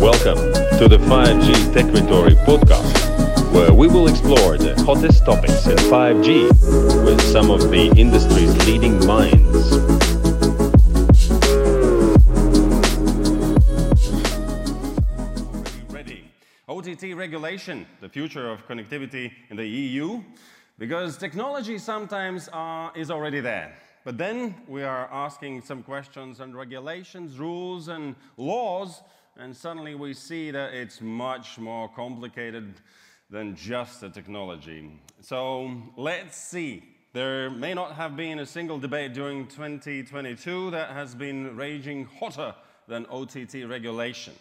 Welcome to the 5G Techritory podcast, where we will explore the hottest topics in 5G with some of the industry's leading minds. ready. OTT regulation, the future of connectivity in the EU, because technology sometimes uh, is already there. But then we are asking some questions on regulations, rules, and laws, and suddenly we see that it's much more complicated than just the technology. So let's see. There may not have been a single debate during 2022 that has been raging hotter than OTT regulation.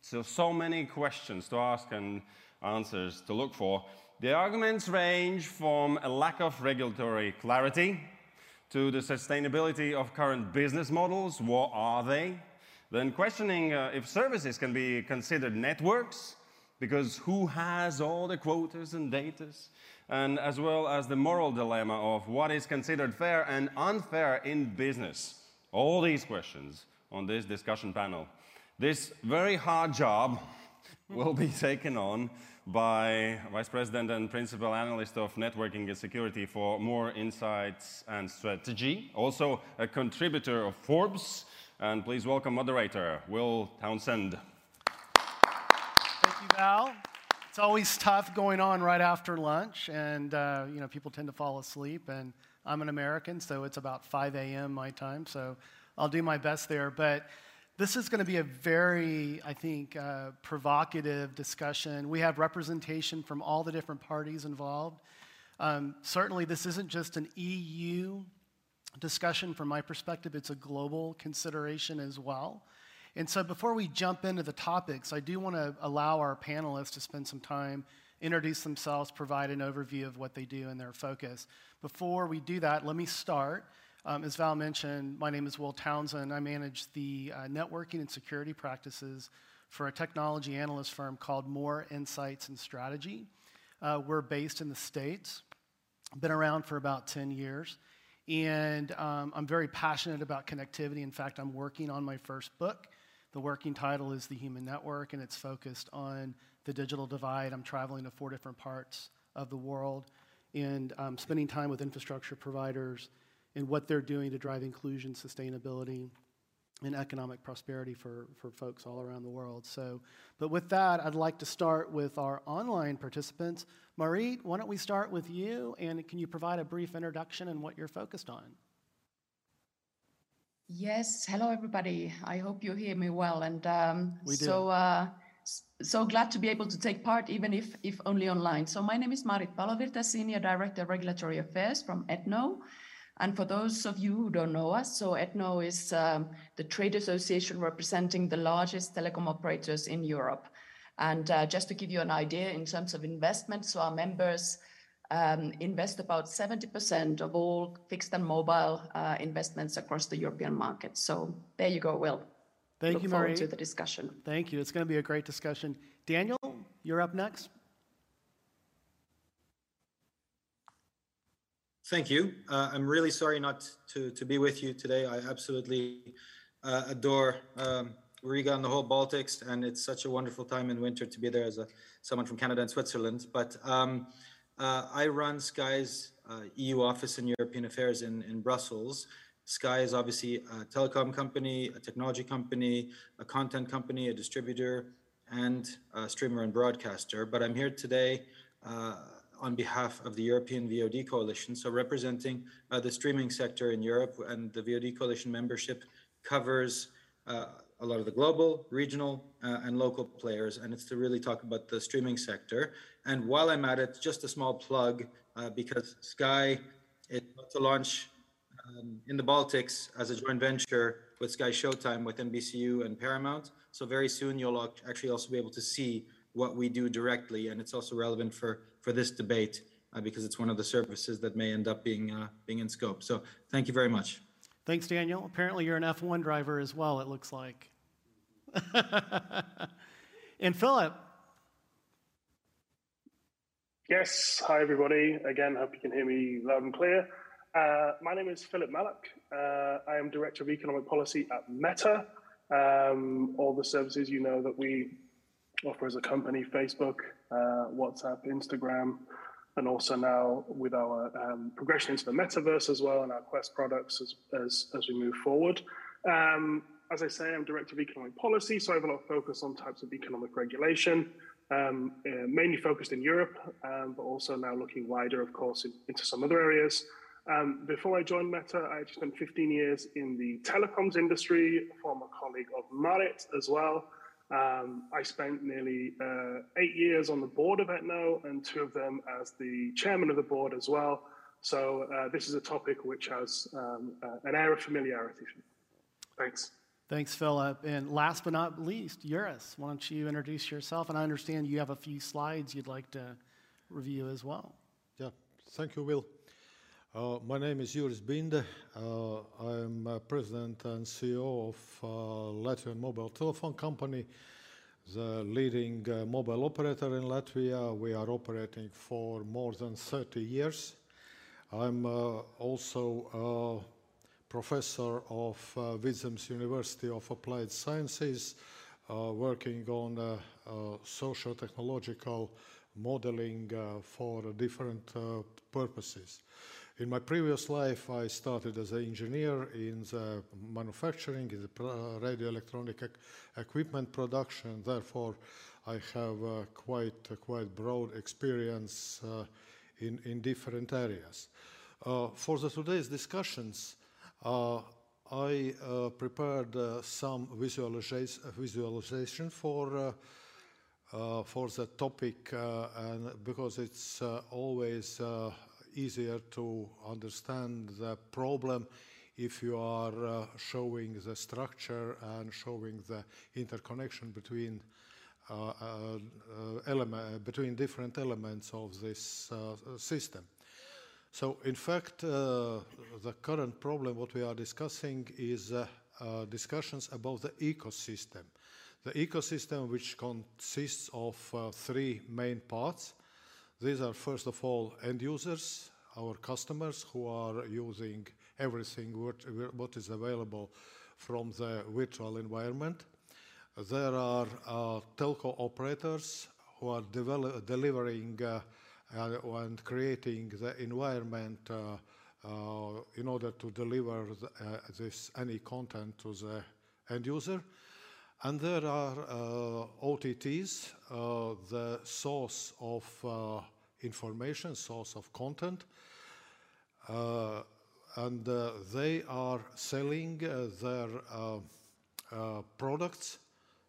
So, so many questions to ask and answers to look for. The arguments range from a lack of regulatory clarity to the sustainability of current business models. What are they? Then questioning uh, if services can be considered networks, because who has all the quotas and datas? And as well as the moral dilemma of what is considered fair and unfair in business. All these questions on this discussion panel. This very hard job will be taken on by Vice President and Principal Analyst of Networking and Security for Moor Insights and Strategy, also a contributor of Forbes. And please welcome moderator Will Townsend. Thank you, Val. It's always tough going on right after lunch, and uh, you know people tend to fall asleep. And I'm an American, so it's about 5 a.m. my time, so I'll do my best there. But this is going to be a very, I think, uh, provocative discussion. We have representation from all the different parties involved. Um, certainly, this isn't just an EU discussion from my perspective, it's a global consideration as well. And so, before we jump into the topics, I do want to allow our panelists to spend some time, introduce themselves, provide an overview of what they do and their focus. Before we do that, let me start. Um, as Val mentioned, my name is Will Townsend. I manage the uh, networking and security practices for a technology analyst firm called Moor Insights and Strategy. Uh, we're based in the States, been around for about 10 years, and um, I'm very passionate about connectivity. In fact, I'm working on my first book. The working title is The Human Network, and it's focused on the digital divide. I'm traveling to four different parts of the world and um, spending time with infrastructure providers and what they're doing to drive inclusion, sustainability, and economic prosperity for, for folks all around the world. So, but with that, I'd like to start with our online participants. Maarit, why don't we start with you, and can you provide a brief introduction and what you're focused on? Yes, hello everybody. I hope you hear me well, and um, We do. so uh, so glad to be able to take part, even if if only online. So my name is Maarit Palovirta, Senior Director of Regulatory Affairs from ETNO. And for those of you who don't know us, so ETNO is um, the trade association representing the largest telecom operators in Europe. And uh, just to give you an idea in terms of investment, so our members um, invest about 70% of all fixed and mobile uh, investments across the European market. So there you go, Will. Thank Look you, forward to the discussion. Thank you. It's going to be a great discussion. Daniel, you're up next. Thank you. Uh, I'm really sorry not to, to be with you today. I absolutely uh, adore um, Riga and the whole Baltics, and it's such a wonderful time in winter to be there as a someone from Canada and Switzerland. But um, uh, I run Sky's uh, EU office in European Affairs in, in Brussels. Sky is obviously a telecom company, a technology company, a content company, a distributor, and a streamer and broadcaster. But I'm here today uh, on behalf of the European VOD Coalition, so representing uh, the streaming sector in Europe, and the VOD Coalition membership covers uh, a lot of the global, regional, uh, and local players, and it's to really talk about the streaming sector. And while I'm at it, just a small plug uh, because Sky is about to launch um, in the Baltics as a joint venture with Sky Showtime with NBCU and Paramount. So very soon you'll actually also be able to see what we do directly, and it's also relevant for for this debate uh, because it's one of the services that may end up being uh, being in scope. So thank you very much. Thanks, Daniel. Apparently, you're an F1 driver as well, it looks like. and Phillip, Yes, hi everybody. Again, hope you can hear me loud and clear. Uh, my name is Phillip Malloch. Uh, I am Director of Economic Policy at Meta. um, all the services you know that we offer as a company Facebook, uh, WhatsApp, Instagram, and also now with our um, progression into the metaverse as well and our Quest products as, as, as we move forward. Um, as I say, I'm Director of Economic Policy, so I have a lot of focus on types of economic regulation, um, uh, mainly focused in Europe, um, but also now looking wider, of course, in, into some other areas. Um, before I joined Meta, I spent 15 years in the telecoms industry, former colleague of Maarit as well. Um, I spent nearly uh, eight years on the board of ETNO and two of them as the chairman of the board as well. So uh, this is a topic which has um, uh, an air of familiarity. Thanks. Thanks, Phillip. And last but not least, Juris, why don't you introduce yourself? And I understand you have a few slides you'd like to review as well. Yeah, thank you, Will. Uh, my name is Juris Binde. Uh, I'm uh, president and CEO of uh, Latvian Mobile Telephone Company, the leading uh, mobile operator in Latvia. We are operating for more than 30 years. I'm uh, also a professor of Vidzemes University of Applied Sciences, working on social technological modeling for different purposes. In my previous life, I started as an engineer in the manufacturing, in the radio electronic equipment production. Therefore, I have uh, quite uh, quite broad experience uh, in in different areas. Uh, for the today's discussions, uh, I uh, prepared some visualization visualization for. for the topic, and because it's always easier to understand the problem if you are uh, showing the structure and showing the interconnection between uh, uh, element, between different elements of this uh, system. So, in fact, uh, the current problem, what we are discussing, is uh, discussions about the ecosystem. The ecosystem, which consists of three main parts. These are, first of all, end users, our customers who are using everything what, what is available from the virtual environment. There are uh, telco operators who are delivering uh, uh, and creating the environment uh, uh, in order to deliver the, uh, this any content to the end user. And there are uh, OTTs, uh, the source of uh, information, source of content. Uh, and uh, they are selling uh, their products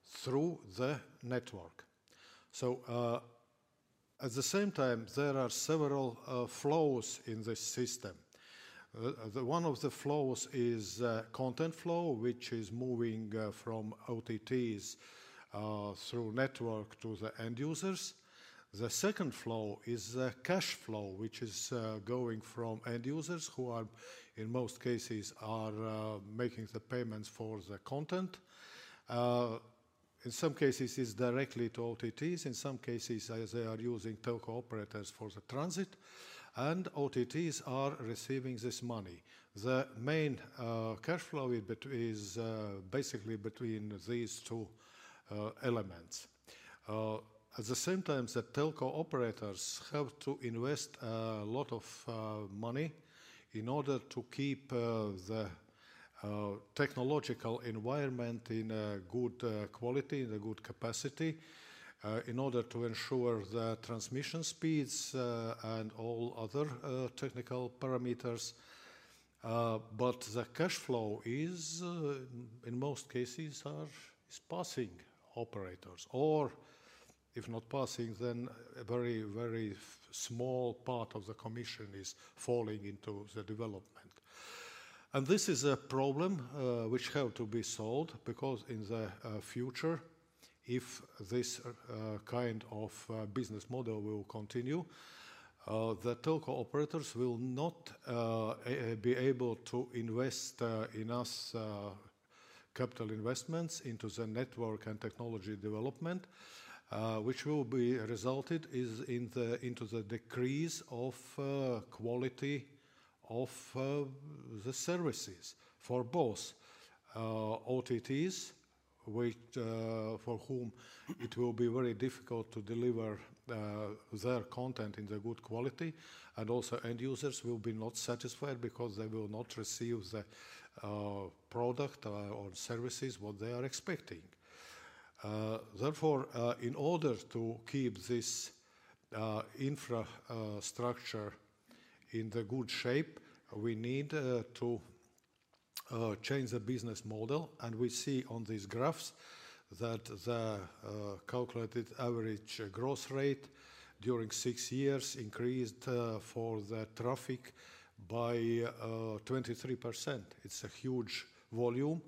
through the network. So at the same time, there are several flows in this system. Uh, the, one of the flows is uh, content flow, which is moving uh, from OTTs through network to the end users. The second flow is the cash flow, which is going from end users who are, in most cases, are making the payments for the content. In some cases, it's directly to OTTs. In some cases, they are using telco operators for the transit. And OTTs are receiving this money. The main uh, cash flow is uh, basically between these two uh, elements. At the same time, the telco operators have to invest a lot of money in order to keep the technological environment in a good quality, in a good capacity, in order to ensure the transmission speeds uh, and all other technical parameters. but the cash flow is, in most cases, are, is passing operators or if not passing, then a very, very small part of the commission is falling into the development. And this is a problem uh, which have to be solved because in the uh, future, if this uh, kind of uh, business model will continue, uh, the telco operators will not uh, be able to invest uh, enough uh, capital investments into the network and technology development which will be resulted is in the, into the decrease of quality of the services for both OTTs which, uh, for whom it will be very difficult to deliver uh, their content in the good quality, and also end users will be not satisfied because they will not receive the uh, product or services what they are expecting. therefore, in order to keep this infrastructure in the good shape, we need to change the business model, and we see on these graphs that the uh, calculated average growth rate during six years increased uh, for the traffic by 23%. It's a huge volume,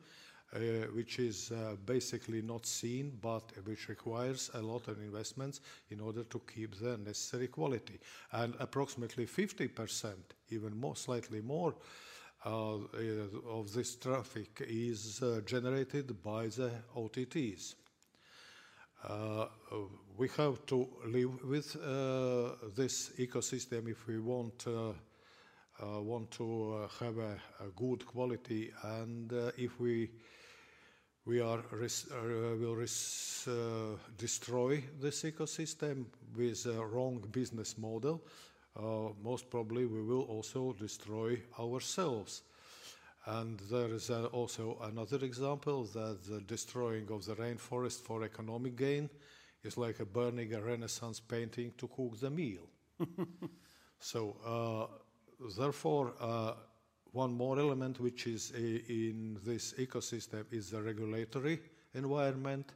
uh, which is uh, basically not seen, but which requires a lot of investments in order to keep the necessary quality. And approximately 50%, even more, slightly more, uh, Uh, uh, of this traffic is uh, generated by the OTTs. Uh, we have to live with uh, this ecosystem if we want want to have a, a, good quality and if we we are will destroy this ecosystem with a wrong business model uh, most probably we will also destroy ourselves. And there is uh, also another example that the destroying of the rainforest for economic gain is like a burning a Renaissance painting to cook the meal. so, uh, therefore, uh, one more element which is in this ecosystem is the regulatory environment.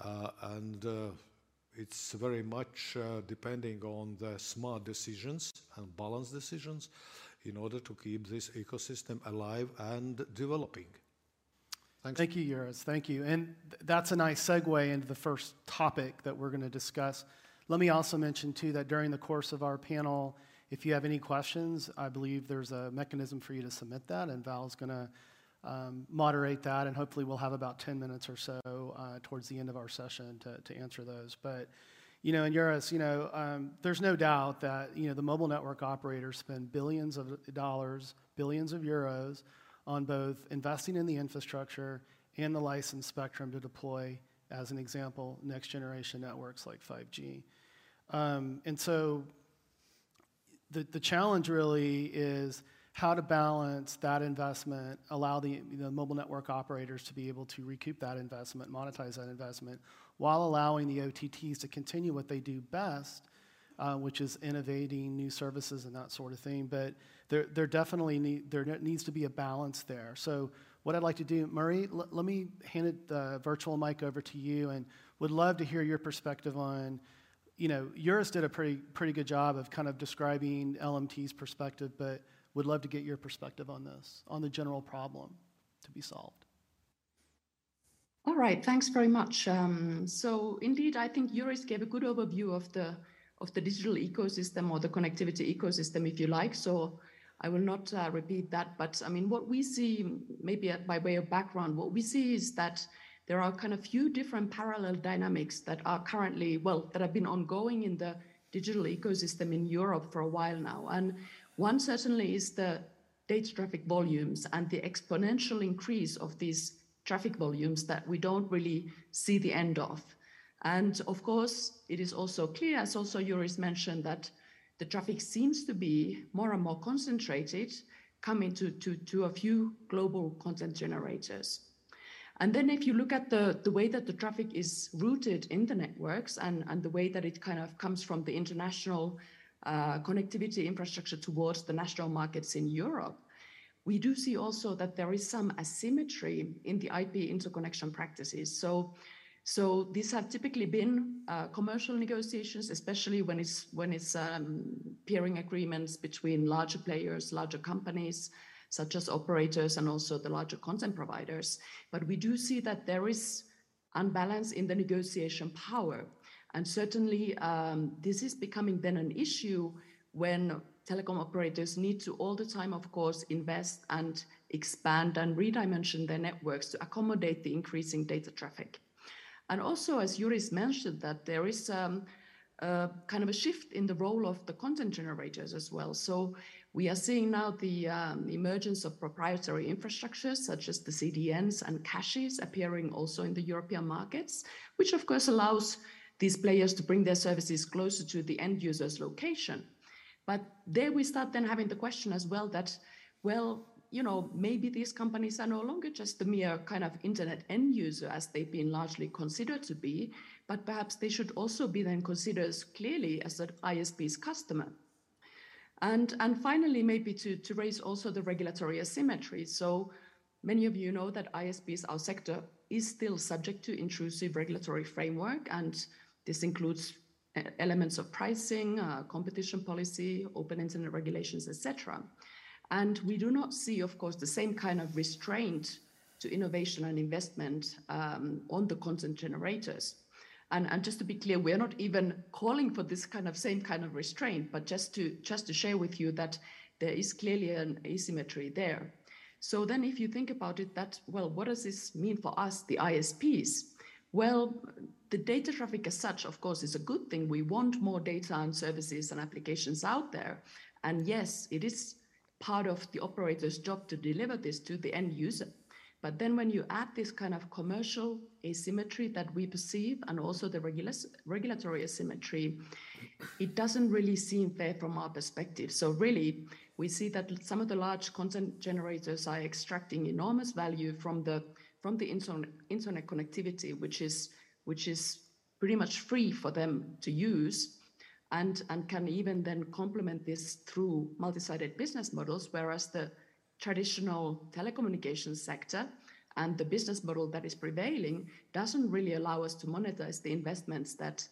Uh, and uh, it's very much uh, depending on the smart decisions and balanced decisions in order to keep this ecosystem alive and developing. Thanks. Thank you, Juris. Thank you. And th- that's a nice segue into the first topic that we're going to discuss. Let me also mention, too, that during the course of our panel, if you have any questions, I believe there's a mechanism for you to submit that, and Val's going to um, moderate that, and hopefully we'll have about 10 minutes or so uh, towards the end of our session to, to answer those. But, you know, in Juris, you know, um, there's no doubt that, you know, the mobile network operators spend billions of dollars, billions of euros on both investing in the infrastructure and the licensed spectrum to deploy, as an example, next generation networks like 5G. Um, and so the, the challenge really is how to balance that investment, allow the, the mobile network operators to be able to recoup that investment, monetize that investment, while allowing the OTTs to continue what they do best, uh, which is innovating new services and that sort of thing. But there, there definitely need, there needs to be a balance there. So what I'd like to do, Maarit, let me hand it, the virtual mic over to you, and would love to hear your perspective on. You know, Juris did a pretty pretty good job of kind of describing LMT's perspective, but would love to get your perspective on this, on the general problem to be solved. All right, thanks very much. Um, so indeed, I think Juris gave a good overview of the of the digital ecosystem or the connectivity ecosystem, if you like. So I will not uh, repeat that, but I mean, what we see, maybe by way of background, what we see is that there are kind of few different parallel dynamics that are currently, well, that have been ongoing in the digital ecosystem in Europe for a while now. And one certainly is the data traffic volumes and the exponential increase of these traffic volumes that we don't really see the end of. And of course, it is also clear, as also Juris mentioned, that the traffic seems to be more and more concentrated, coming to, to, to a few global content generators. And then if you look at the, the way that the traffic is routed in the networks and, and the way that it kind of comes from the international uh, connectivity infrastructure towards the national markets in Europe, we do see also that there is some asymmetry in the IP interconnection practices. So, so these have typically been uh, commercial negotiations, especially when it's when it's um, peering agreements between larger players, larger companies, such as operators, and also the larger content providers. But we do see that there is unbalance in the negotiation power. And certainly, um, this is becoming then an issue when telecom operators need to all the time, of course, invest and expand and redimension their networks to accommodate the increasing data traffic. And also, as Juris mentioned, that there is um, kind of a shift in the role of the content generators as well. So We are seeing now the um, emergence of proprietary infrastructures such as the CDNs and caches appearing also in the European markets, which of course allows these players to bring their services closer to the end user's location. But there we start then having the question as well that, well, you know, maybe these companies are no longer just the mere kind of internet end user as they've been largely considered to be, but perhaps they should also be then considered clearly as an ISP's customer. And, and finally, maybe to, to raise also the regulatory asymmetry. So many of you know that ISPs, our sector, is still subject to intrusive regulatory framework, and this includes uh, elements of pricing, uh, competition policy, open internet regulations, etc. And we do not see, of course, the same kind of restraint to innovation and investment um, on the content generators. And, and just to be clear, we're not even calling for this kind of same kind of restraint, but just to just to share with you that there is clearly an asymmetry there. So then if you think about it, that, well, what does this mean for us, the ISPs? Well, the data traffic as such, of course, is a good thing. We want more data and services and applications out there. And yes, it is part of the operator's job to deliver this to the end user. But then when you add this kind of commercial asymmetry that we perceive and also the regula regulatory asymmetry, it doesn't really seem fair from our perspective. So really, we see that some of the large content generators are extracting enormous value from the from the internet, internet connectivity, which is which is pretty much free for them to use and, and can even then complement this through multi-sided business models, whereas the traditional telecommunications sector and the business model that is prevailing doesn't really allow us to monetize the investments that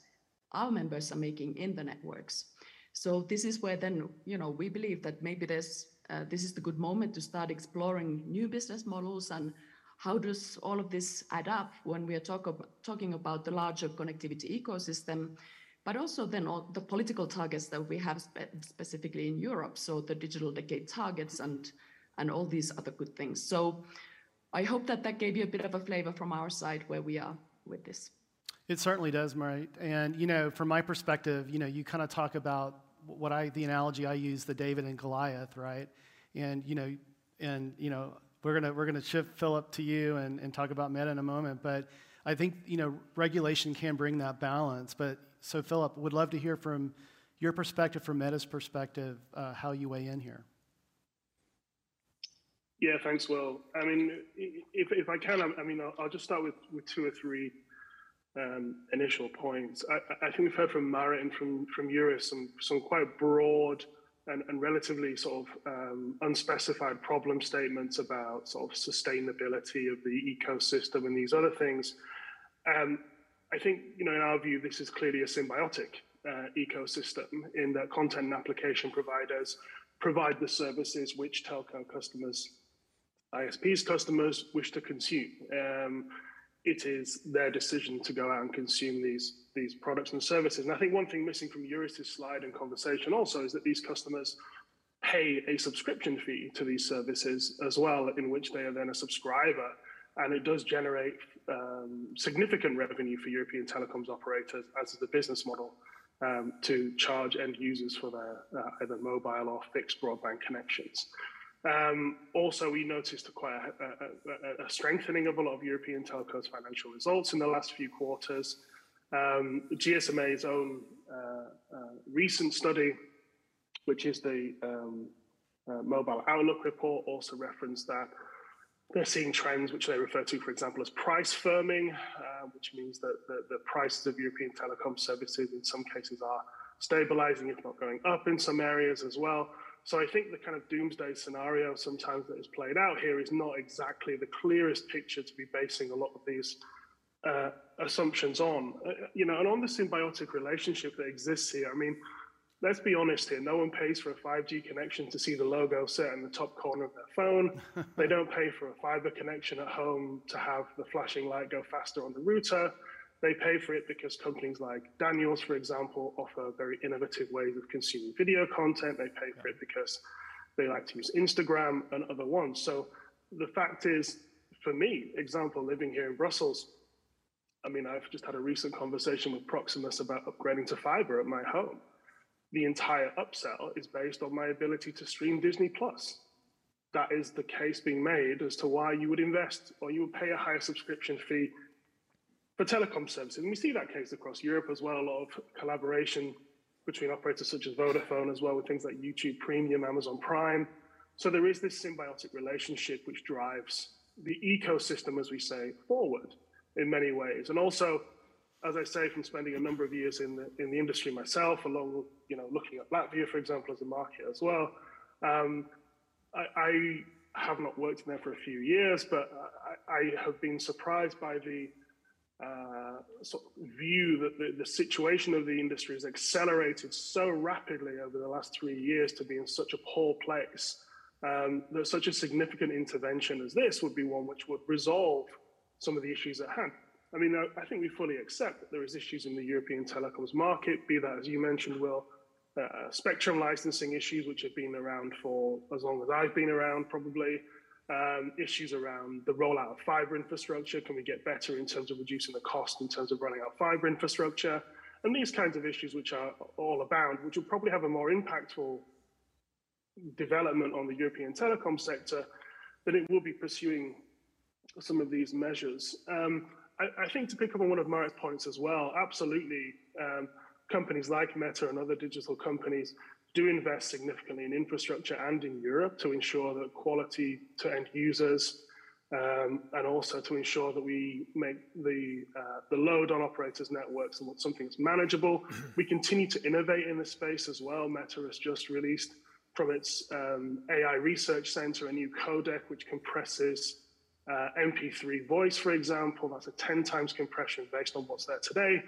our members are making in the networks. So this is where then, you know, we believe that maybe there's uh, this is the good moment to start exploring new business models and how does all of this add up when we are talk talking about the larger connectivity ecosystem, but also then all the political targets that we have spe specifically in Europe, so the digital decade targets and and all these other good things. So I hope that that gave you a bit of a flavor from our side where we are with this. It certainly does, Maarit. And you know, from my perspective, you know, you kind of talk about what I the analogy I use, the David and Goliath, right? And you know, and you know, we're gonna we're gonna shift Phillip to you and, and talk about Meta in a moment, but I think you know regulation can bring that balance. But so Phillip, would love to hear from your perspective, from Meta's perspective, uh, how you weigh in here. Yeah, thanks, Will. I mean, if, if I can, I mean, I'll, I'll just start with, with two or three um, initial points. I, I, think we've heard from Maarit and from, from Juris some, some quite broad and, and relatively sort of um, unspecified problem statements about sort of sustainability of the ecosystem and these other things. Um, I think, you know, in our view, this is clearly a symbiotic uh, ecosystem in that content and application providers provide the services which telco customers ISP's customers wish to consume. Um, it is their decision to go out and consume these these products and services. And I think one thing missing from Juris's slide and conversation also is that these customers pay a subscription fee to these services as well, in which they are then a subscriber, and it does generate um, significant revenue for European telecoms operators as the business model um, to charge end users for their uh, either mobile or fixed broadband connections. Um, also, we noticed quite a, a, a, strengthening of a lot of European telcos' financial results in the last few quarters. Um, GSMA's own uh, uh, recent study, which is the um, uh, Mobile Outlook report, also referenced that they're seeing trends which they refer to, for example, as price firming, uh, which means that the, the prices of European telecom services in some cases are stabilizing, if not going up in some areas as well. So I think the kind of doomsday scenario sometimes that is played out here is not exactly the clearest picture to be basing a lot of these uh, assumptions on. Uh, you know, and on the symbiotic relationship that exists here, I mean, let's be honest here. No one pays for a 5G connection to see the logo set in the top corner of their phone. they don't pay for a fiber connection at home to have the flashing light go faster on the router. They pay for it because companies like Daniels, for example, offer very innovative ways of consuming video content. They pay for it because they like to use Instagram and other ones. So the fact is, for me, example, living here in Brussels, I mean, I've just had a recent conversation with Proximus about upgrading to fiber at my home. the entire upsell is based on my ability to stream Disney Plus. That is the case being made as to why you would invest or you would pay a higher subscription fee for telecom services. And we see that case across Europe as well, a lot of collaboration between operators such as Vodafone as well with things like YouTube Premium, Amazon Prime. So there is this symbiotic relationship which drives the ecosystem, as we say, forward in many ways. And also, as I say, from spending a number of years in the in the industry myself, along you know looking at Latvia, for example, as a market as well. Um, I, I, have not worked in there for a few years, but I, I have been surprised by the uh, sort of view that the, the, situation of the industry has accelerated so rapidly over the last three years to be in such a poor place um, that such a significant intervention as this would be one which would resolve some of the issues at hand. I mean, I think we fully accept that there is issues in the European telecoms market, be that, as you mentioned, Will, uh, spectrum licensing issues, which have been around for as long as I've been around, probably. Um, issues around the rollout of fiber infrastructure. Can we get better in terms of reducing the cost in terms of running out fiber infrastructure? And these kinds of issues, which are all abound, which will probably have a more impactful development on the European telecom sector than it will be pursuing some of these measures. Um, I, I, think to pick up on one of Maarit's points as well, absolutely, um, companies like Meta and other digital companies do invest significantly in infrastructure and in Europe to ensure that quality to end users um, and also to ensure that we make the uh, the load on operators' networks and something that's manageable. we continue to innovate in this space as well. Meta has just released from its um, AI research center a new codec which compresses uh, MP3 voice, for example, that's a 10 times compression based on what's there today.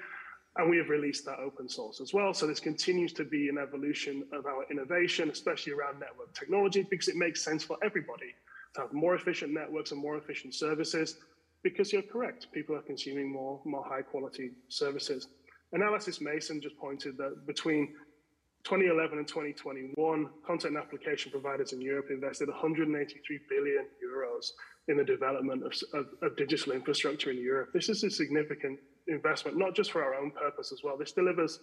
And we have released that open source as well. So this continues to be an evolution of our innovation, especially around network technology, because it makes sense for everybody to have more efficient networks and more efficient services. Because you're correct, people are consuming more, more high quality services. Analysys Mason just pointed that between 2011 and 2021, content application providers in Europe invested 183 billion euros in the development of, of, of, digital infrastructure in Europe. This is a significant investment, not just for our own purpose as well. This delivers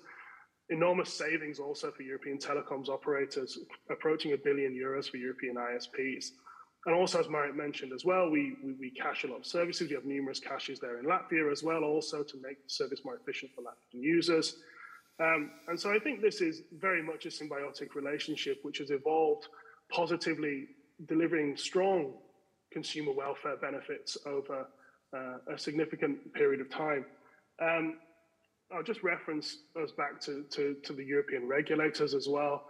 enormous savings also for European telecoms operators, approaching a billion euros for European ISPs. And also, as Maarit mentioned as well, we, we, we, cache a lot of services. We have numerous caches there in Latvia as well, also to make the service more efficient for Latvian users. Um, and so I think this is very much a symbiotic relationship which has evolved positively, delivering strong consumer welfare benefits over uh, a significant period of time. Um, I'll just reference us back to, to, to, the European regulators as well.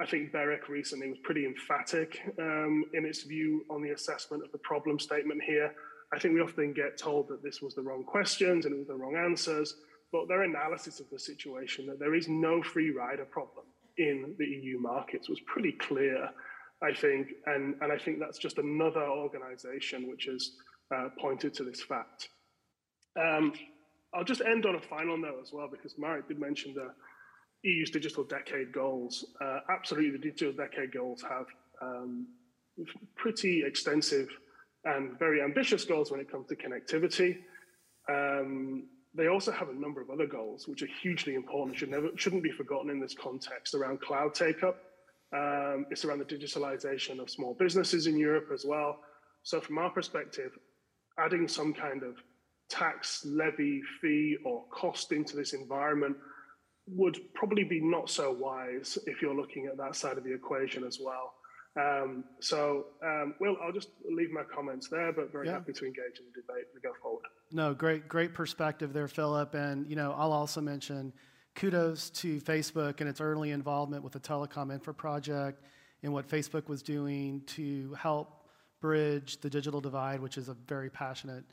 I think BEREC recently was pretty emphatic um, in its view on the assessment of the problem statement here. I think we often get told that this was the wrong questions and it was the wrong answers, but their analysis of the situation that there is no free rider problem in the EU markets was pretty clear I think, and, and I think that's just another organization which has uh, pointed to this fact. Um, I'll just end on a final note as well, because Maarit did mention the EU's digital decade goals. Uh, absolutely, the digital decade goals have um, pretty extensive and very ambitious goals when it comes to connectivity. Um, they also have a number of other goals which are hugely important, should never shouldn't be forgotten in this context around cloud take up, um, it's around the digitalization of small businesses in Europe as well. So, from our perspective, adding some kind of tax levy, fee, or cost into this environment would probably be not so wise if you're looking at that side of the equation as well. Um, so, um, Will, I'll just leave my comments there, but very yeah. happy to engage in the debate and go forward. No, great, great perspective there, Phillip. And you know, I'll also mention kudos to Facebook and its early involvement with the Telecom Infra project and what Facebook was doing to help bridge the digital divide, which is a very passionate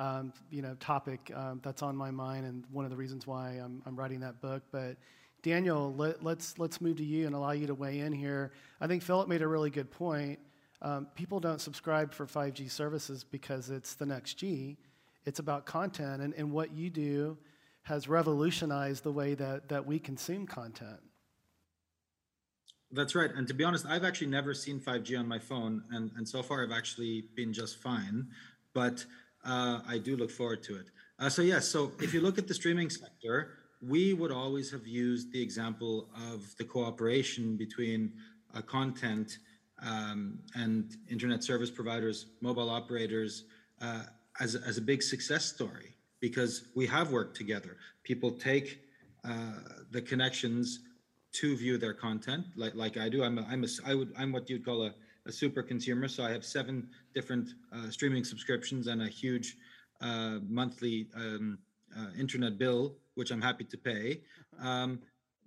um, you know, topic um, that's on my mind and one of the reasons why I'm, I'm writing that book. But Daniel, let, us let's, let's move to you and allow you to weigh in here. I think Phillip made a really good point. Um, people don't subscribe for 5G services because it's the next G. It's about content and, and what you do has revolutionized the way that, that we consume content. That's right. And to be honest, I've actually never seen 5G on my phone. And, and so far, I've actually been just fine. But uh, I do look forward to it. Uh, so, yes, so if you look at the streaming sector, we would always have used the example of the cooperation between uh, content um, and internet service providers, mobile operators, uh, as, as a big success story because we have worked together. People take uh, the connections to view their content, like like I do. I'm a, I'm a I would I'm what you'd call a, a super consumer. So I have seven different uh, streaming subscriptions and a huge uh, monthly um, uh, internet bill, which I'm happy to pay. Um,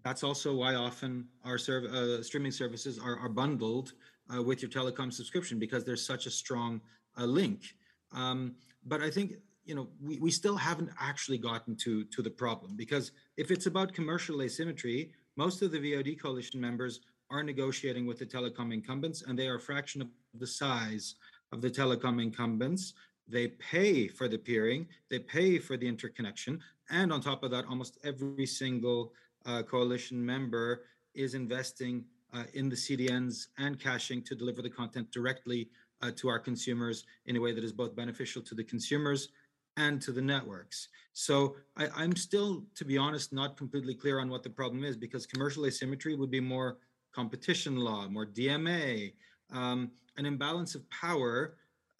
that's also why often our serv- uh, streaming services are, are bundled uh, with your telecom subscription because there's such a strong uh, link. Um, but I think you know we, we still haven't actually gotten to to the problem because if it's about commercial asymmetry, most of the VOD coalition members are negotiating with the telecom incumbents, and they are a fraction of the size of the telecom incumbents. They pay for the peering, they pay for the interconnection, and on top of that, almost every single uh, coalition member is investing uh, in the CDNs and caching to deliver the content directly uh, to our consumers in a way that is both beneficial to the consumers and to the networks. So I, am still, to be honest, not completely clear on what the problem is because commercial asymmetry would be more competition law, more DMA, um, an imbalance of power.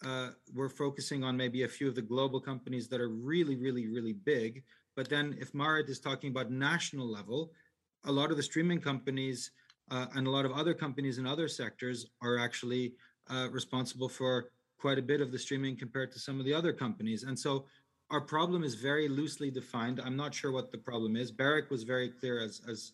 Uh, we're focusing on maybe a few of the global companies that are really, really, really big. But then if Maarit is talking about national level, a lot of the streaming companies uh, and a lot of other companies in other sectors are actually uh, responsible for quite a bit of the streaming compared to some of the other companies. And so our problem is very loosely defined. I'm not sure what the problem is. BEREC was very clear, as as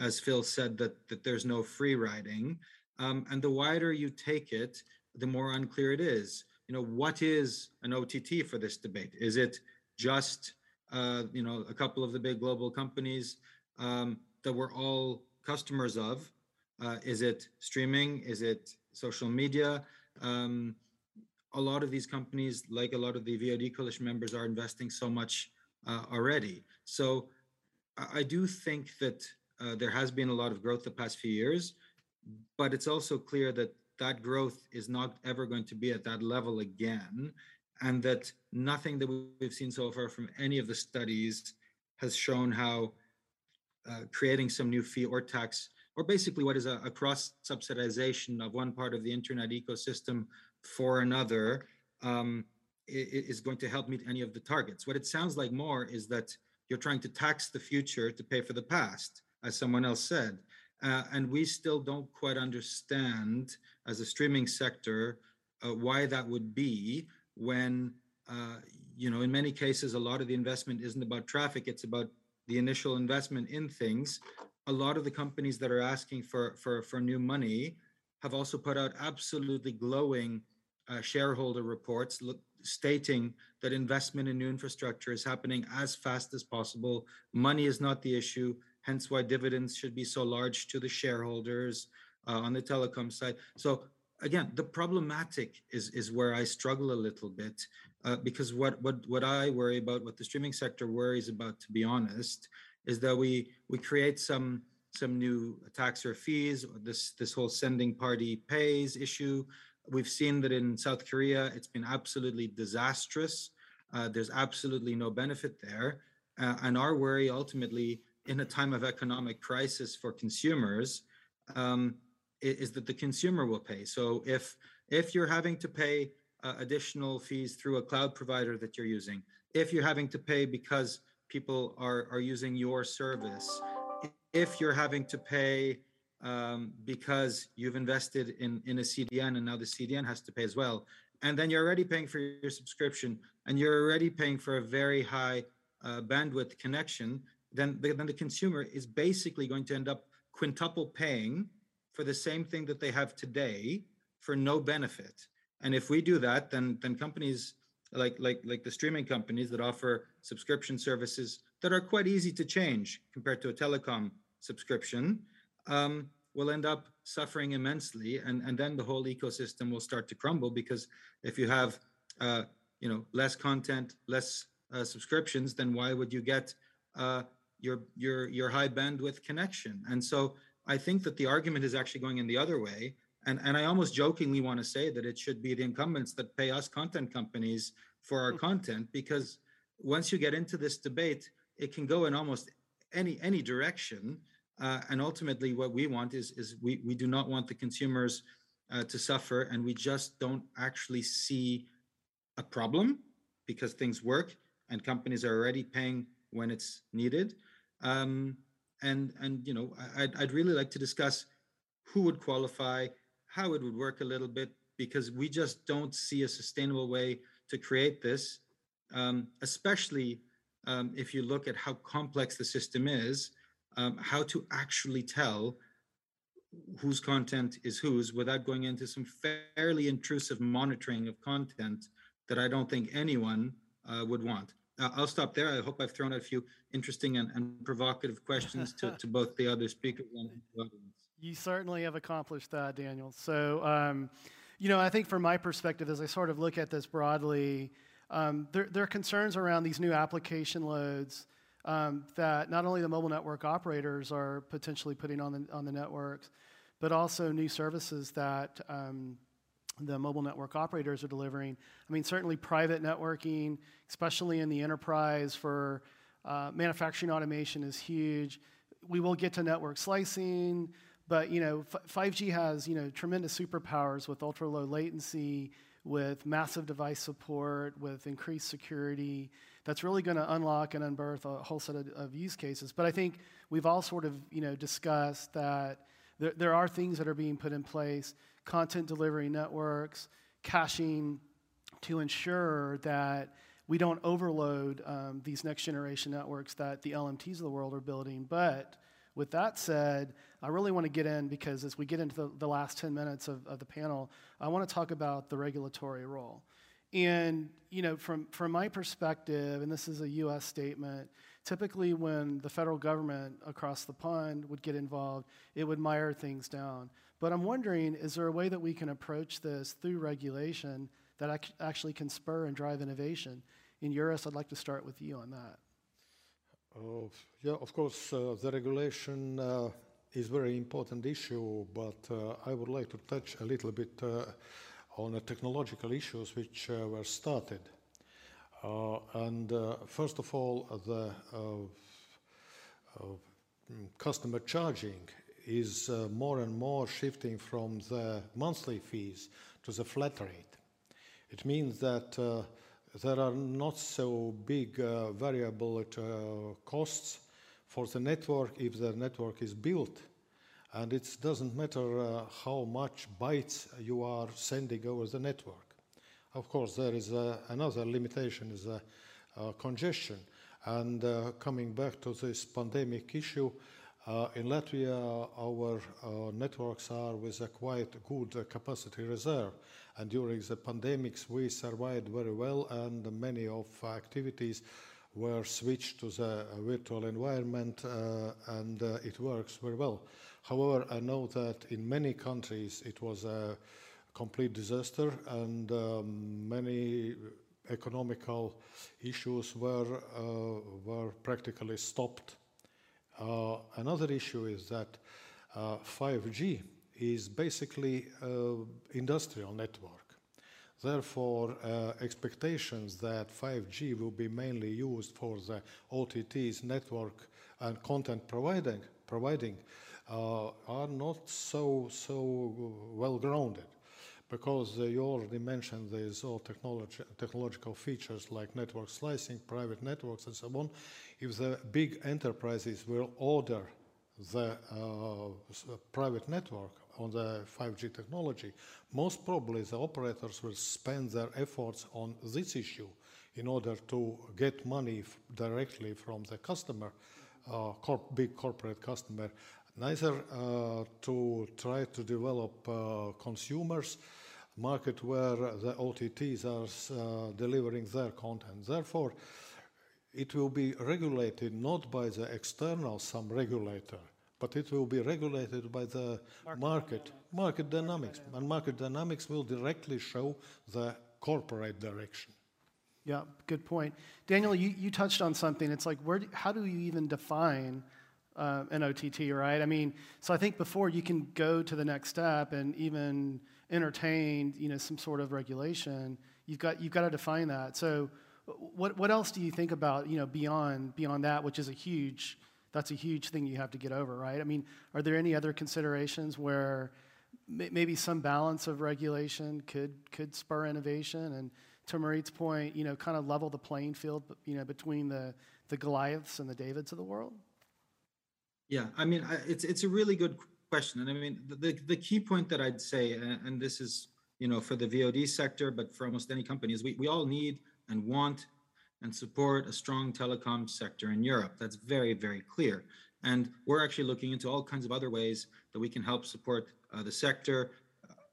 as Phil said, that that there's no free riding. Um, and the wider you take it, the more unclear it is. You know, what is an OTT for this debate? Is it just uh, you know a couple of the big global companies um, that we're all customers of? Uh, is it streaming? Is it social media? Um, a lot of these companies, like a lot of the VOD coalition members, are investing so much uh, already. So I, I do think that uh, there has been a lot of growth the past few years, but it's also clear that that growth is not ever going to be at that level again, and that nothing that we've seen so far from any of the studies has shown how uh, creating some new fee or tax, or basically what is a, a cross subsidization of one part of the internet ecosystem for another um, is going to help meet any of the targets. What it sounds like more is that you're trying to tax the future to pay for the past, as someone else said. Uh, and we still don't quite understand, as a streaming sector, uh, why that would be when, uh, you know, in many cases, a lot of the investment isn't about traffic, it's about the initial investment in things. A lot of the companies that are asking for, for, for new money have also put out absolutely glowing uh, shareholder reports look, stating that investment in new infrastructure is happening as fast as possible. Money is not the issue, hence why dividends should be so large to the shareholders uh, on the telecom side. So again, the problematic is is where I struggle a little bit uh, because what what what I worry about, what the streaming sector worries about, to be honest, is that we we create some some new tax or fees, this this whole sending party pays issue, We've seen that in South Korea, it's been absolutely disastrous. Uh, there's absolutely no benefit there. Uh, and our worry ultimately, in a time of economic crisis for consumers, um, is, that the consumer will pay. So if if you're having to pay uh, additional fees through a cloud provider that you're using, if you're having to pay because people are are using your service, if you're having to pay um, because you've invested in, in a CDN and now the CDN has to pay as well. And then you're already paying for your subscription and you're already paying for a very high uh, bandwidth connection, then the, then the consumer is basically going to end up quintuple paying for the same thing that they have today for no benefit. And if we do that, then then companies like like like the streaming companies that offer subscription services that are quite easy to change compared to a telecom subscription um, will end up suffering immensely, and and then the whole ecosystem will start to crumble because if you have uh, you know less content, less uh, subscriptions, then why would you get uh, your your your high bandwidth connection? And so I think that the argument is actually going in the other way. And, and I almost jokingly want to say that it should be the incumbents that pay us content companies for our hmm. content because once you get into this debate, it can go in almost any any direction. Uh, and ultimately, what we want is is we we do not want the consumers uh, to suffer, and we just don't actually see a problem because things work and companies are already paying when it's needed. Um, and and you know, I'd I'd really like to discuss who would qualify, how it would work a little bit, because we just don't see a sustainable way to create this, um, especially um, if you look at how complex the system is, um, how to actually tell whose content is whose without going into some fairly intrusive monitoring of content that I don't think anyone uh, would want. Uh, I'll stop there. I hope I've thrown out a few interesting and, and provocative questions to, to both the other speakers and the audience. You certainly have accomplished that, Daniel. So, um, you know, I think from my perspective, as I sort of look at this broadly, um, there, there, are concerns around these new application loads um, that not only the mobile network operators are potentially putting on the, on the networks, but also new services that um, the mobile network operators are delivering. I mean, certainly private networking, especially in the enterprise for uh, manufacturing automation, is huge. We will get to network slicing, but you know, 5G has you know tremendous superpowers with ultra low latency, with massive device support, with increased security. That's really going to unlock and unbirth a whole set of, of, use cases. But I think we've all sort of you know discussed that there, there are things that are being put in place, content delivery networks, caching, to ensure that we don't overload um, these next generation networks that the LMTs of the world are building. But with that said, I really want to get in because as we get into the, the last 10 minutes of, of the panel, I want to talk about the regulatory role. And, you know, from, from my perspective, and this is a US statement, typically when the federal government across the pond would get involved, it would mire things down. But I'm wondering, is there a way that we can approach this through regulation that actually can spur and drive innovation? In Juris, I'd like to start with you on that. Uh, yeah, of course, uh, the regulation uh, is very important issue, but uh, I would like to touch a little bit uh, on the technological issues which uh, were started. and first of all, the customer charging is more and more shifting from the monthly fees to the flat rate. It means that there are not so big uh, variable uh, costs for the network if the network is built. And it doesn't matter uh, how much bytes you are sending over the network. Of course, there is another limitation is congestion. And coming back to this pandemic issue, uh, in Latvia, our uh, networks are with a quite good uh, capacity reserve. And during the pandemics, we survived very well, and many of activities were switched to the virtual environment, uh, and uh, it works very well. However, I know that in many countries it was a complete disaster, and um, many economical issues were, uh, were practically stopped uh, another issue is that uh, 5G is basically an industrial network. Therefore, uh, expectations that 5G will be mainly used for the OTTs network and content providing, providing uh, are not so, so well grounded because uh, you already mentioned these all technology, technological features like network slicing, private networks, and so on. If the big enterprises will order the uh, private network on the 5G technology, most probably the operators will spend their efforts on this issue in order to get money directly from the customer, uh, corp big corporate customer, neither uh, to try to develop uh, consumers market where the OTTs are uh, delivering their content. Therefore, it will be regulated not by the external some regulator, but it will be regulated by the market, market, market dynamics. And market dynamics will directly show the corporate direction. Yeah, good point. Daniel, you, you touched on something. It's like, where do, how do you even define uh, an OTT, right? I mean, so I think before you can go to the next step and even entertain, you know, some sort of regulation, you've got, you've got to define that. So what, what else do you think about, you know, beyond, beyond that, which is a huge, that's a huge thing you have to get over, right? I mean, are there any other considerations where maybe some balance of regulation could could spur innovation and to Maarit's point, you know, kind of level the playing field, you know, between the the Goliaths and the Davids of the world? Yeah, I mean, it's it's a really good question, and I mean, the the key point that I'd say, and this is you know for the VOD sector, but for almost any company, is we we all need and want and support a strong telecom sector in Europe. That's very very clear, and we're actually looking into all kinds of other ways that we can help support uh, the sector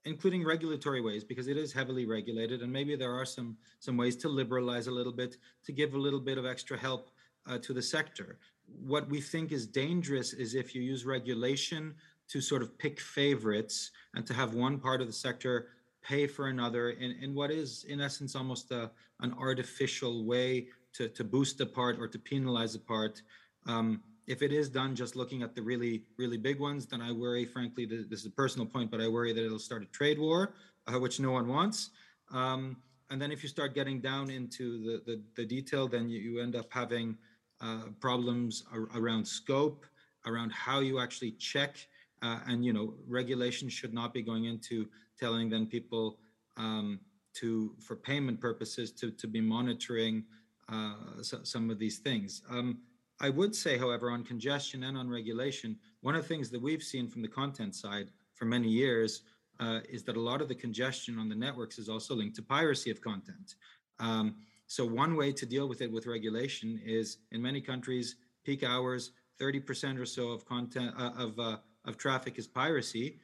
including regulatory ways because it is heavily regulated and maybe there are some some ways to liberalize a little bit to give a little bit of extra help uh, to the sector what we think is dangerous is if you use regulation to sort of pick favorites and to have one part of the sector pay for another in, in what is in essence almost a, an artificial way to, to boost a part or to penalize a part. Um, if it is done just looking at the really really big ones then i worry frankly that this is a personal point but i worry that it'll start a trade war uh, which no one wants. Um, and then if you start getting down into the the, the detail then you, you end up having uh, problems ar- around scope around how you actually check uh, and you know regulation should not be going into telling then people um, to for payment purposes to to be monitoring uh, so, some of these things um, I would say, however, on congestion and on regulation, one of the things that we've seen from the content side for many years uh, is that a lot of the congestion on the networks is also linked to piracy of content. Um, so one way to deal with it with regulation is in many countries, peak hours, 30% or so of content uh, of uh, of traffic is piracy.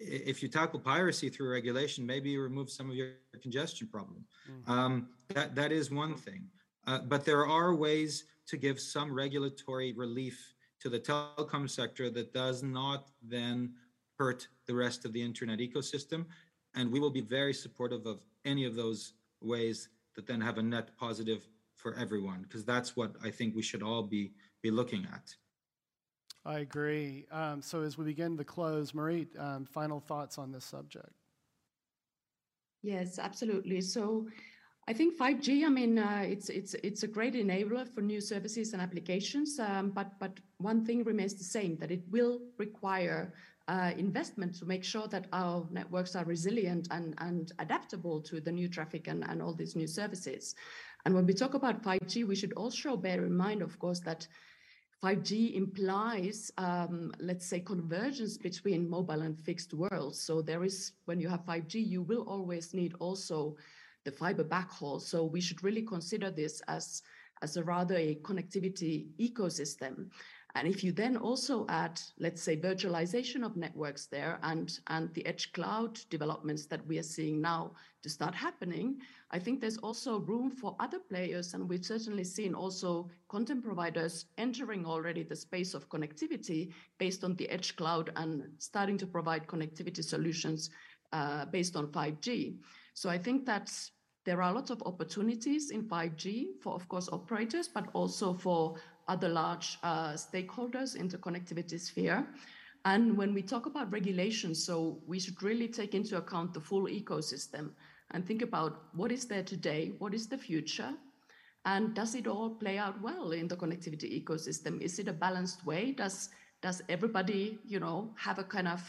If you tackle piracy through regulation, maybe you remove some of your congestion problem. Mm-hmm. Um, that that is one thing. Uh, but there are ways to give some regulatory relief to the telecom sector that does not then hurt the rest of the internet ecosystem. And we will be very supportive of any of those ways that then have a net positive for everyone, because that's what I think we should all be, be looking at. I agree. Um, so as we begin to close, Maarit, um, final thoughts on this subject. Yes, absolutely. So I think 5G. I mean, uh, it's it's it's a great enabler for new services and applications. Um, but but one thing remains the same: that it will require uh, investment to make sure that our networks are resilient and and adaptable to the new traffic and and all these new services. And when we talk about 5G, we should also bear in mind, of course, that 5G implies, um, let's say, convergence between mobile and fixed worlds. So there is, when you have 5G, you will always need also the fiber backhaul. So we should really consider this as, as a rather a connectivity ecosystem. And if you then also add, let's say, virtualization of networks there and, and the edge cloud developments that we are seeing now to start happening, I think there's also room for other players. And we've certainly seen also content providers entering already the space of connectivity based on the edge cloud and starting to provide connectivity solutions uh, based on 5G. So I think that there are lots of opportunities in 5G for, of course, operators, but also for other large uh, stakeholders in the connectivity sphere. And when we talk about regulation, so we should really take into account the full ecosystem and think about what is there today, what is the future, and does it all play out well in the connectivity ecosystem? Is it a balanced way? Does does everybody, you know, have a kind of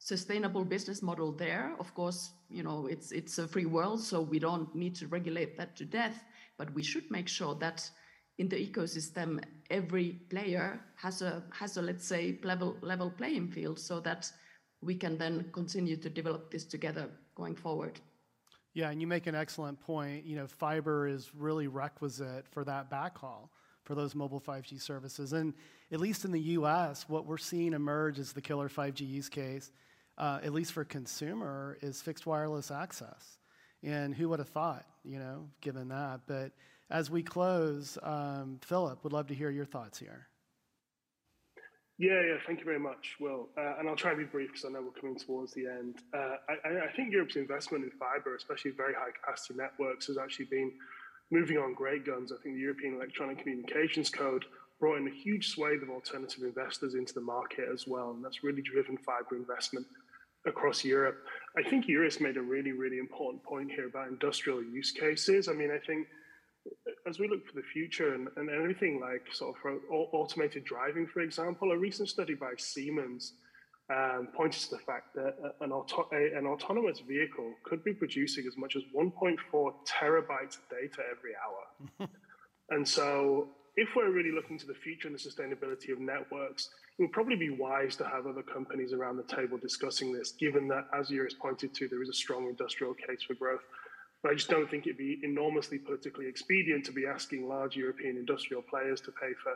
sustainable business model there. Of course, you know, it's it's a free world, so we don't need to regulate that to death, but we should make sure that in the ecosystem every player has a has a let's say level level playing field so that we can then continue to develop this together going forward. Yeah, and you make an excellent point. You know, fiber is really requisite for that backhaul for those mobile 5G services. And at least in the US, what we're seeing emerge as the killer 5G use case uh, at least for consumer, is fixed wireless access. And who would have thought, you know, given that? But as we close, um, Phillip, would love to hear your thoughts here. Yeah, yeah, thank you very much, Will. Uh, and I'll try and be brief because I know we're coming towards the end. Uh, I, I, think Europe's investment in fiber, especially very high capacity networks, has actually been moving on great guns. I think the European Electronic Communications Code brought in a huge swathe of alternative investors into the market as well. And that's really driven fiber investment across Europe. I think Juris made a really, really important point here about industrial use cases. I mean, I think as we look for the future and, and everything like sort of automated driving, for example, a recent study by Siemens um, pointed to the fact that an, auto, a, an autonomous vehicle could be producing as much as 1.4 terabytes of data every hour. and so, if we're really looking to the future and the sustainability of networks, it would probably be wise to have other companies around the table discussing this, given that, as Juris pointed to, there is a strong industrial case for growth. But I just don't think it'd be enormously politically expedient to be asking large European industrial players to pay for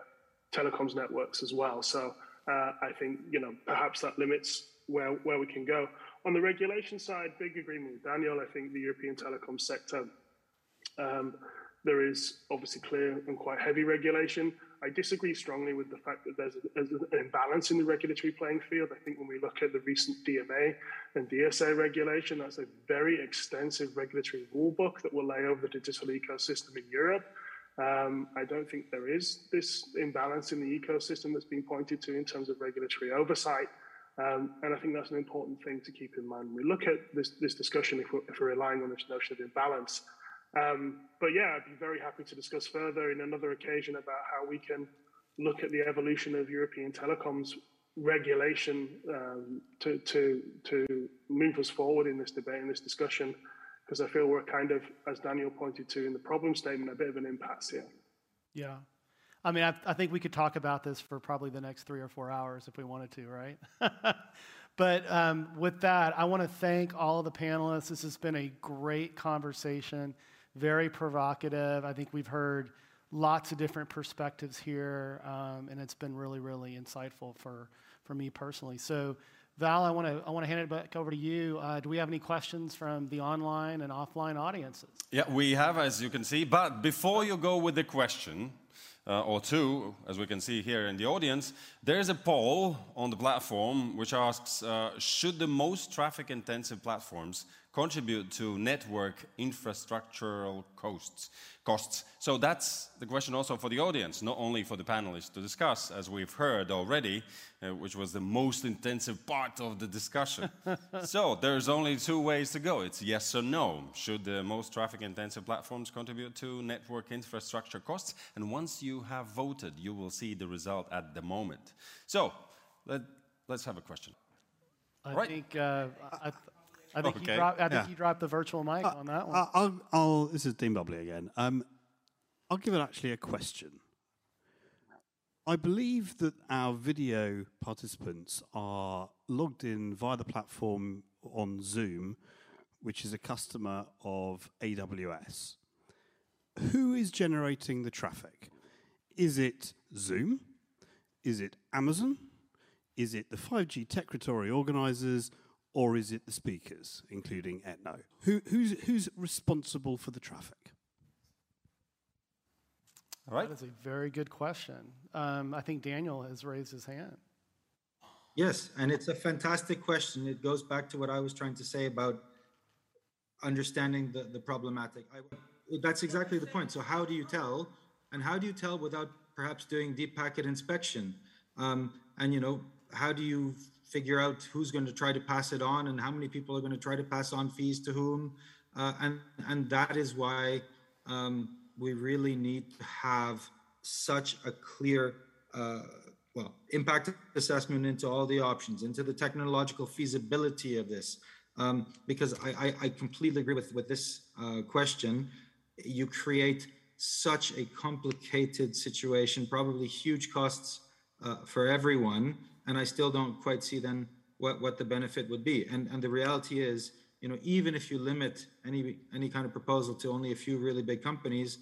telecoms networks as well. So uh, I think you know perhaps that limits where where we can go. On the regulation side, big agreement with Daniel. I think the European telecom sector. Um, there is obviously clear and quite heavy regulation. I disagree strongly with the fact that there's, a, there's, an imbalance in the regulatory playing field. I think when we look at the recent DMA and DSA regulation, that's a very extensive regulatory rulebook that will lay over the digital ecosystem in Europe. Um, I don't think there is this imbalance in the ecosystem that's been pointed to in terms of regulatory oversight. Um, and I think that's an important thing to keep in mind when we look at this, this discussion if we're, if we're relying on this notion of imbalance. Um, but yeah, I'd be very happy to discuss further in another occasion about how we can look at the evolution of European telecoms regulation um, to, to, to move us forward in this debate, in this discussion because I feel we're kind of, as Daniel pointed to in the problem statement, a bit of an impasse here. Yeah. I mean, I, I think we could talk about this for probably the next three or four hours if we wanted to, right? but um, with that, I want to thank all of the panelists. This has been a great conversation, very provocative. I think we've heard lots of different perspectives here, um, and it's been really, really insightful for, for me personally. So, Val, I want to I want to hand it back over to you. Uh, do we have any questions from the online and offline audiences? Yeah, we have, as you can see. But before you go with the question, uh, or two, as we can see here in the audience, there is a poll on the platform which asks uh, Should the most traffic intensive platforms contribute to network infrastructural costs? costs. So that's the question also for the audience, not only for the panelists to discuss, as we've heard already, uh, which was the most intensive part of the discussion. so there's only two ways to go. It's yes or no. Should the most traffic intensive platforms contribute to network infrastructure costs? And once you have voted, you will see the result at the moment. So let, us have a question. I right. think uh, I, th I think, okay. you, I think yeah. you dropped the virtual mic uh, on that one. I'll, I'll, this is Dean Bubley again. Um, I'll give it actually a question. I believe that our video participants are logged in via the platform on Zoom, which is a customer of AWS. Who is generating the traffic? Is it Zoom? Is it Amazon? Is it the 5G Techritory organizers? Or is it the speakers, including ETNO? Who, who's, who's responsible for the traffic? All right. That is a very good question. Um, I think Daniel has raised his hand. Yes, and it's a fantastic question. It goes back to what I was trying to say about understanding the, the problematic. I, that's exactly the point. So, how do you tell? And how do you tell without perhaps doing deep packet inspection? Um, and, you know, how do you figure out who's going to try to pass it on and how many people are going to try to pass on fees to whom. Uh, and, and that is why um, we really need to have such a clear, uh, well, impact assessment into all the options, into the technological feasibility of this. Um, because I, I, I, completely agree with, with this uh, question. You create such a complicated situation, probably huge costs uh, for everyone and I still don't quite see then what, what the benefit would be. And, and the reality is, you know, even if you limit any, any kind of proposal to only a few really big companies,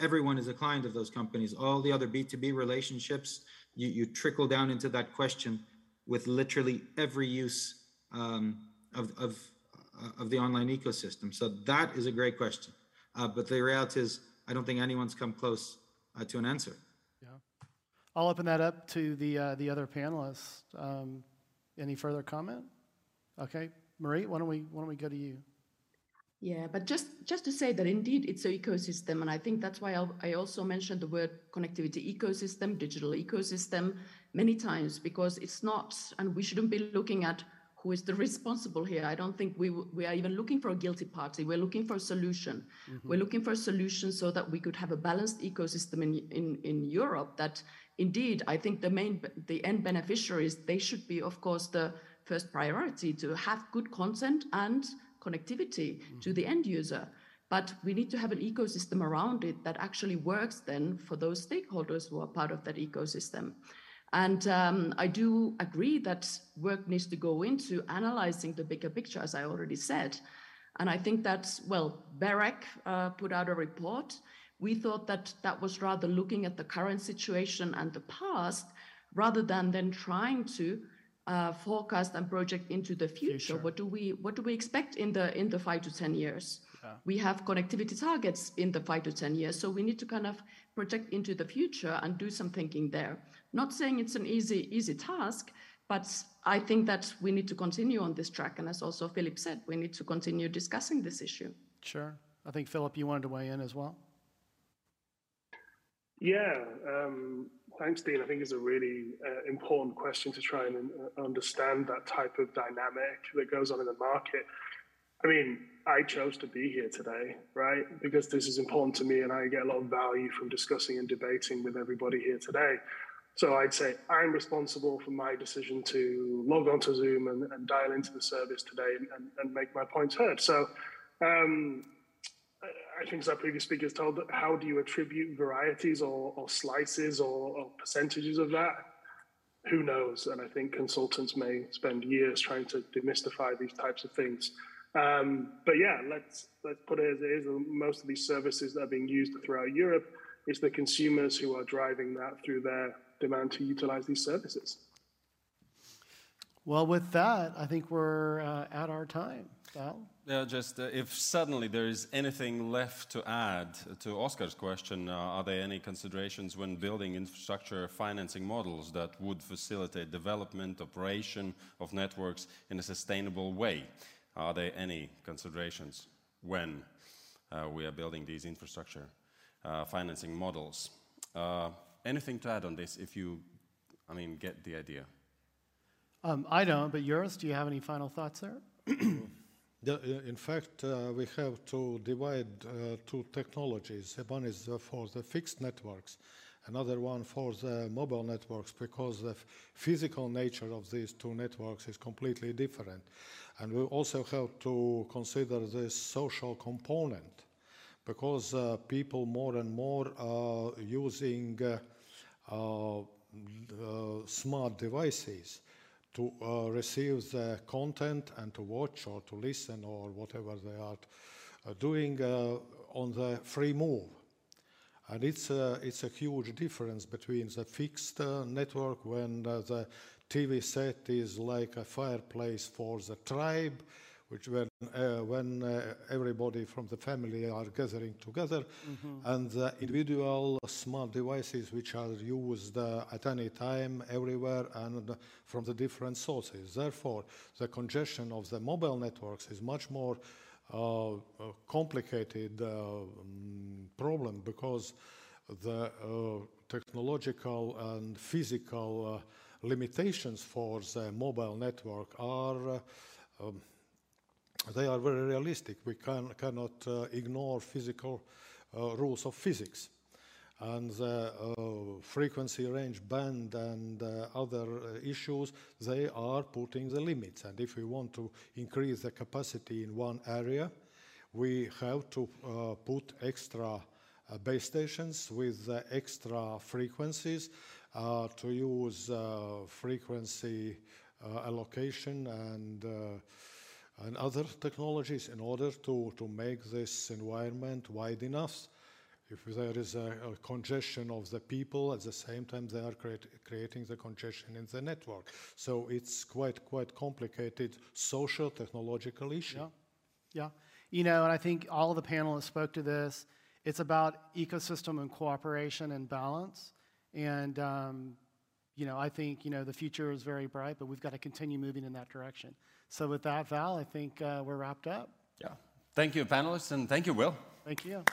everyone is a client of those companies. All the other B2B relationships, you, you trickle down into that question with literally every use um, of, of, uh, of the online ecosystem. So that is a great question. Uh, but the reality is, I don't think anyone's come close uh, to an answer. I'll open that up to the, uh, the other panelists. Um, any further comment? Okay, Maarit, why don't we, why don't we go to you? Yeah, but just just to say that indeed it's an ecosystem, and I think that's why I'll, i also mentioned the word connectivity ecosystem, digital ecosystem, many times because it's not, and we shouldn't be looking at who is the responsible here. I don't think we, we are even looking for a guilty party. We're looking for a solution. Mm-hmm. We're looking for a solution so that we could have a balanced ecosystem in, in, in Europe that indeed, I think the main, the end beneficiaries, they should be, of course, the first priority to have good content and connectivity mm-hmm. to the end user. But we need to have an ecosystem around it that actually works then for those stakeholders who are part of that ecosystem. And um, I do agree that work needs to go into analyzing the bigger picture, as I already said. And I think that, well, BEREC uh, put out a report. We thought that that was rather looking at the current situation and the past rather than then trying to uh, forecast and project into the future. future. What do we what do we expect in the in the five to ten years? Yeah. We have connectivity targets in the five to ten years, so we need to kind of project into the future and do some thinking there. Not saying it's an easy easy task, but I think that we need to continue on this track. And as also Phillip said, we need to continue discussing this issue. Sure. I think Phillip, you wanted to weigh in as well. Yeah, um, thanks, Dean. I think it's a really uh, important question to try and uh, understand that type of dynamic that goes on in the market. I mean, I chose to be here today, right? Because this is important to me and I get a lot of value from discussing and debating with everybody here today. So I'd say I'm responsible for my decision to log on to Zoom and, and dial into the service today and, and, make my points heard. So um, I think as our previous speakers told, how do you attribute varieties or, or slices or, or, percentages of that? Who knows? And I think consultants may spend years trying to demystify these types of things. Um, but yeah, let's let's put it as it is. Most of these services that are being used throughout Europe is the consumers who are driving that through their demand to utilize these services. Well, with that, I think we're uh, at our time. Val? Yeah, just uh, if suddenly there is anything left to add to Oscar's question, uh, are there any considerations when building infrastructure financing models that would facilitate development, operation of networks in a sustainable way? Are there any considerations when uh, we are building these infrastructure uh, financing models? Uh, anything to add on this if you, I mean, get the idea? Um, I don't, but Juris, do you have any final thoughts there? The, in fact, uh, we have to divide uh, two technologies. One is uh, for the fixed networks, another one for the mobile networks, because the physical nature of these two networks is completely different. And we also have to consider this social component, because uh, people more and more are using uh, uh, smart devices to uh, receive the content and to watch or to listen or whatever they are uh, doing uh, on the free move. And it's a, it's a huge difference between the fixed uh, network when uh, the TV set is like a fireplace for the tribe which when, uh, when uh, everybody from the family are gathering together, mm-hmm. and the individual smart devices which are used uh, at any time, everywhere, and from the different sources. Therefore, the congestion of the mobile networks is much more uh, complicated uh, um, problem because the uh, technological and physical limitations for the mobile network are um, they are very realistic. We can, cannot uh, ignore physical uh, rules of physics. And the uh, frequency range band and uh, other uh, issues, they are putting the limits. And if we want to increase the capacity in one area, we have to uh, put extra base stations with extra frequencies to use frequency allocation and and other technologies in order to, to make this environment wide enough. If there is a, a congestion of the people, at the same time they are create, creating the congestion in the network. So it's quite quite complicated social technological issue. Yeah, yeah. You know, and I think all the panelists spoke to this. It's about ecosystem and cooperation and balance. And um, you know, I think you know the future is very bright, but we've got to continue moving in that direction. So with that, Val, I think uh, we're wrapped up. Yeah. Thank you, panelists, and thank you, Will. Thank you.